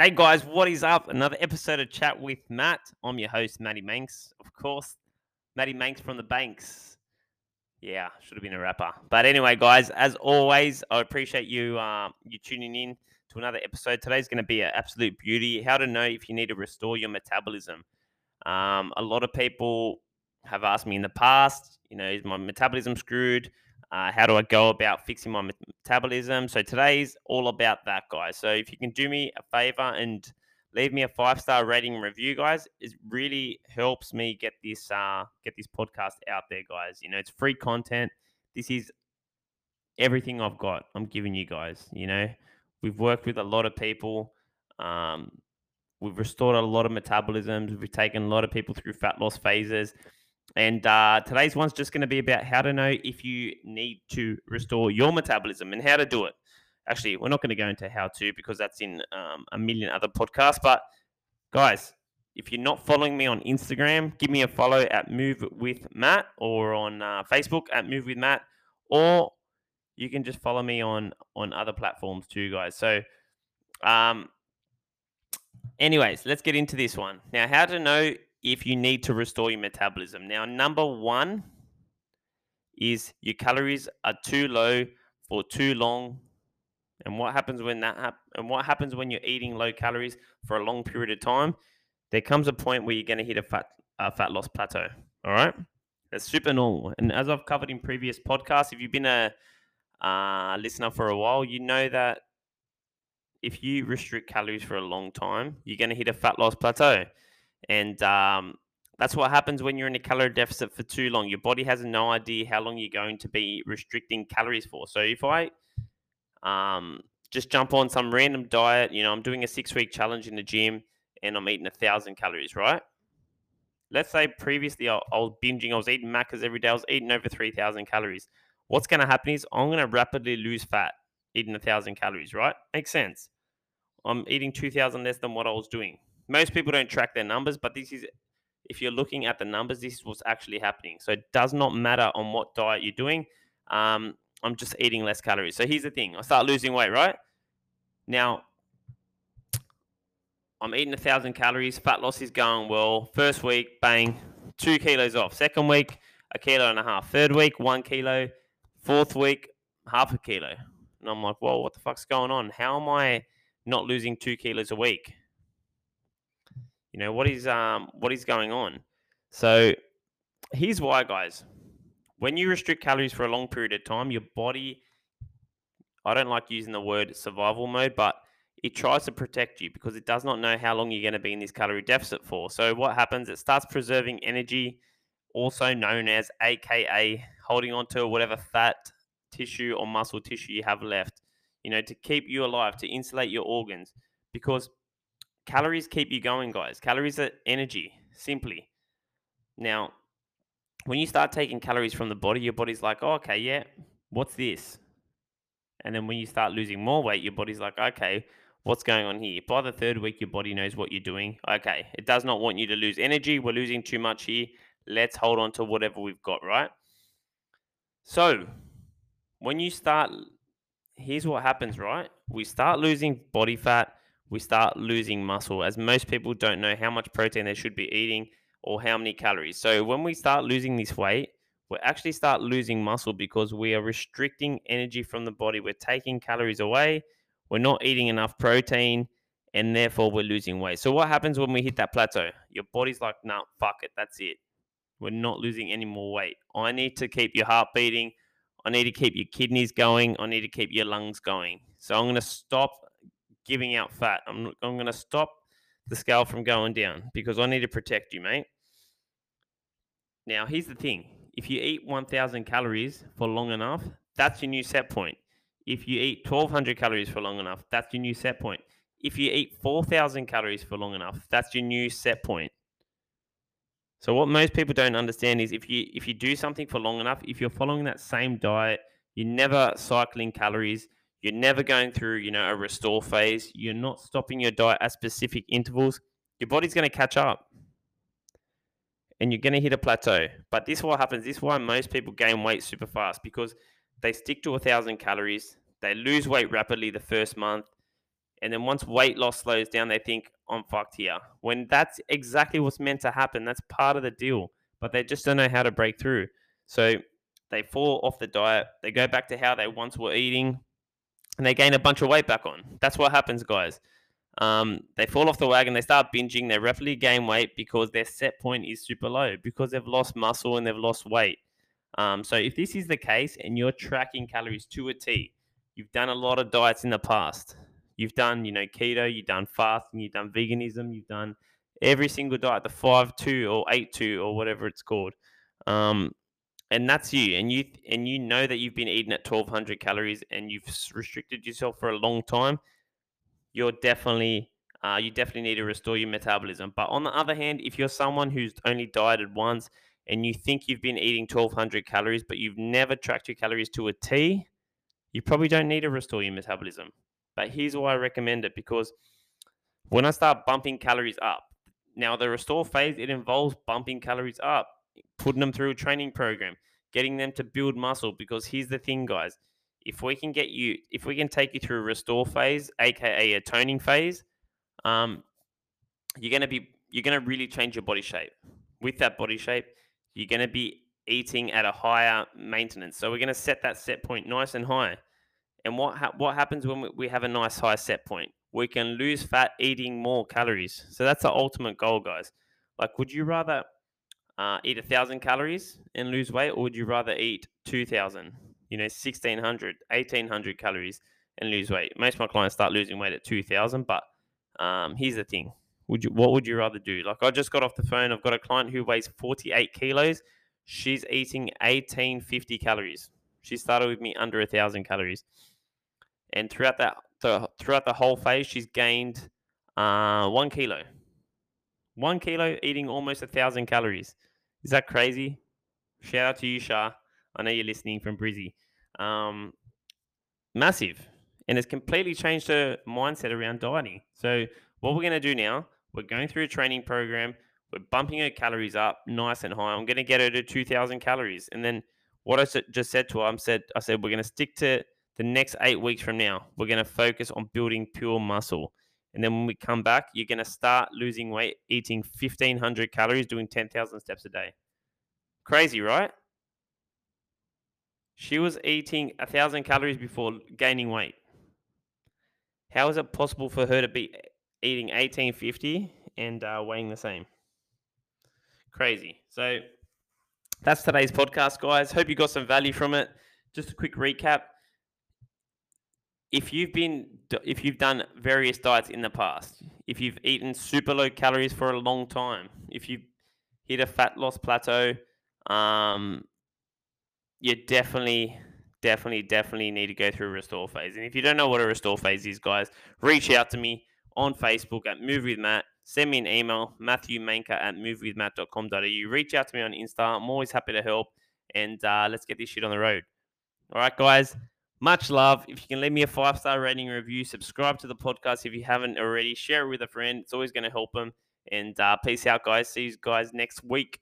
Hey guys, what is up? Another episode of Chat with Matt. I'm your host, Matty Manx, of course. Matty Manx from the Banks. Yeah, should have been a rapper. But anyway, guys, as always, I appreciate you uh, you tuning in to another episode. Today's going to be an absolute beauty. How to know if you need to restore your metabolism. Um, a lot of people have asked me in the past, you know, is my metabolism screwed? Uh, how do I go about fixing my metabolism? So today's all about that, guys. So if you can do me a favor and leave me a five star rating review, guys, it really helps me get this uh, get this podcast out there, guys. You know, it's free content. This is everything I've got. I'm giving you guys. You know, we've worked with a lot of people. Um, we've restored a lot of metabolisms. We've taken a lot of people through fat loss phases. And uh, today's one's just going to be about how to know if you need to restore your metabolism and how to do it. Actually, we're not going to go into how to because that's in um, a million other podcasts. But guys, if you're not following me on Instagram, give me a follow at Move with Matt or on uh, Facebook at Move with Matt, or you can just follow me on on other platforms too, guys. So, um, anyways, let's get into this one now. How to know if you need to restore your metabolism. Now, number one is your calories are too low for too long. And what happens when that hap- and what happens when you're eating low calories for a long period of time? There comes a point where you're going to hit a fat a fat loss plateau. All right, that's super normal. And as I've covered in previous podcasts, if you've been a uh, listener for a while, you know that if you restrict calories for a long time, you're going to hit a fat loss plateau. And um, that's what happens when you're in a calorie deficit for too long. Your body has no idea how long you're going to be restricting calories for. So if I um, just jump on some random diet, you know, I'm doing a six week challenge in the gym and I'm eating a thousand calories, right? Let's say previously I, I was binging, I was eating Maccas every day, I was eating over 3,000 calories. What's going to happen is I'm going to rapidly lose fat eating a thousand calories, right? Makes sense. I'm eating 2,000 less than what I was doing most people don't track their numbers, but this is if you're looking at the numbers, this is what's actually happening. So it does not matter on what diet you're doing. Um, I'm just eating less calories. So here's the thing: I start losing weight, right? Now, I'm eating a thousand calories. Fat loss is going well. First week, bang, two kilos off. Second week, a kilo and a half. Third week, one kilo. Fourth week, half a kilo. And I'm like, well, what the fuck's going on? How am I not losing two kilos a week? You know what is um what is going on? So here's why, guys. When you restrict calories for a long period of time, your body I don't like using the word survival mode, but it tries to protect you because it does not know how long you're going to be in this calorie deficit for. So what happens? It starts preserving energy, also known as AKA holding on to whatever fat tissue or muscle tissue you have left, you know, to keep you alive, to insulate your organs. Because Calories keep you going, guys. Calories are energy, simply. Now, when you start taking calories from the body, your body's like, oh, okay, yeah, what's this? And then when you start losing more weight, your body's like, okay, what's going on here? By the third week, your body knows what you're doing. Okay, it does not want you to lose energy. We're losing too much here. Let's hold on to whatever we've got, right? So, when you start, here's what happens, right? We start losing body fat we start losing muscle, as most people don't know how much protein they should be eating or how many calories. So when we start losing this weight, we actually start losing muscle because we are restricting energy from the body. We're taking calories away. We're not eating enough protein, and therefore we're losing weight. So what happens when we hit that plateau? Your body's like, no, nah, fuck it, that's it. We're not losing any more weight. I need to keep your heart beating. I need to keep your kidneys going. I need to keep your lungs going. So I'm going to stop giving out fat. I'm, I'm going to stop the scale from going down because I need to protect you, mate. Now, here's the thing if you eat 1,000 calories for long enough, that's your new set point. If you eat 1,200 calories for long enough, that's your new set point. If you eat 4,000 calories for long enough, that's your new set point. So what most people don't understand is if you if you do something for long enough, if you're following that same diet, you're never cycling calories, you're never going through, you know, a restore phase. You're not stopping your diet at specific intervals. Your body's going to catch up and you're going to hit a plateau. But this is what happens. This is why most people gain weight super fast because they stick to a thousand calories. They lose weight rapidly the first month. And then once weight loss slows down, they think, I'm fucked here. When that's exactly what's meant to happen. That's part of the deal. But they just don't know how to break through. So they fall off the diet. They go back to how they once were eating and they gain a bunch of weight back on. That's what happens, guys. Um, they fall off the wagon, they start binging, they rapidly gain weight because their set point is super low because they've lost muscle and they've lost weight. Um, so if this is the case and you're tracking calories to a T, you've done a lot of diets in the past. You've done, you know, keto, you've done fasting, you've done veganism, you've done every single diet, the five two or eight two or whatever it's called. Um, and that's you, and you and you know that you've been eating at twelve hundred calories and you've restricted yourself for a long time. You're definitely uh, you definitely need to restore your metabolism. But on the other hand, if you're someone who's only dieted once and you think you've been eating 1200 calories, but you've never tracked your calories to a T, you probably don't need to restore your metabolism. But here's why I recommend it because when I start bumping calories up, now the restore phase, it involves bumping calories up, putting them through a training program, getting them to build muscle. Because here's the thing, guys. If we can get you, if we can take you through a restore phase, aka a toning phase, um, you're gonna be you're gonna really change your body shape. With that body shape, you're gonna be eating at a higher maintenance. So we're gonna set that set point nice and high. And what ha- what happens when we have a nice high set point? We can lose fat eating more calories. So that's the ultimate goal, guys. Like, would you rather uh, eat a thousand calories and lose weight, or would you rather eat two thousand? You know, 1600, 1800 calories and lose weight. Most of my clients start losing weight at 2000, but um, here's the thing: would you what would you rather do? Like, I just got off the phone. I've got a client who weighs 48 kilos. She's eating 1850 calories. She started with me under a thousand calories and throughout that the, throughout the whole phase, she's gained uh, one kilo. One kilo, eating almost a thousand calories. Is that crazy? Shout out to you, Shah. I know you're listening from Brizzy. Um, massive, and it's completely changed her mindset around dieting. So what we're going to do now, we're going through a training program. We're bumping her calories up nice and high. I'm going to get her to 2,000 calories, and then what I just said to her, I said, I said we're going to stick to the next eight weeks from now, we're going to focus on building pure muscle. And then when we come back, you're going to start losing weight, eating 1,500 calories, doing 10,000 steps a day. Crazy, right? She was eating 1,000 calories before gaining weight. How is it possible for her to be eating 1850 and uh, weighing the same? Crazy. So that's today's podcast, guys. Hope you got some value from it. Just a quick recap if you've been if you've done various diets in the past, if you've eaten super low calories for a long time, if you hit a fat loss plateau, um, you definitely, definitely, definitely need to go through a restore phase. And if you don't know what a restore phase is, guys, reach out to me on Facebook at Move with Matt. Send me an email, matthewmanker at movewithmatt.com.au. Reach out to me on Insta. I'm always happy to help. And uh, let's get this shit on the road. All right, guys. Much love. If you can leave me a five star rating review, subscribe to the podcast if you haven't already, share it with a friend. It's always going to help them. And uh, peace out, guys. See you guys next week.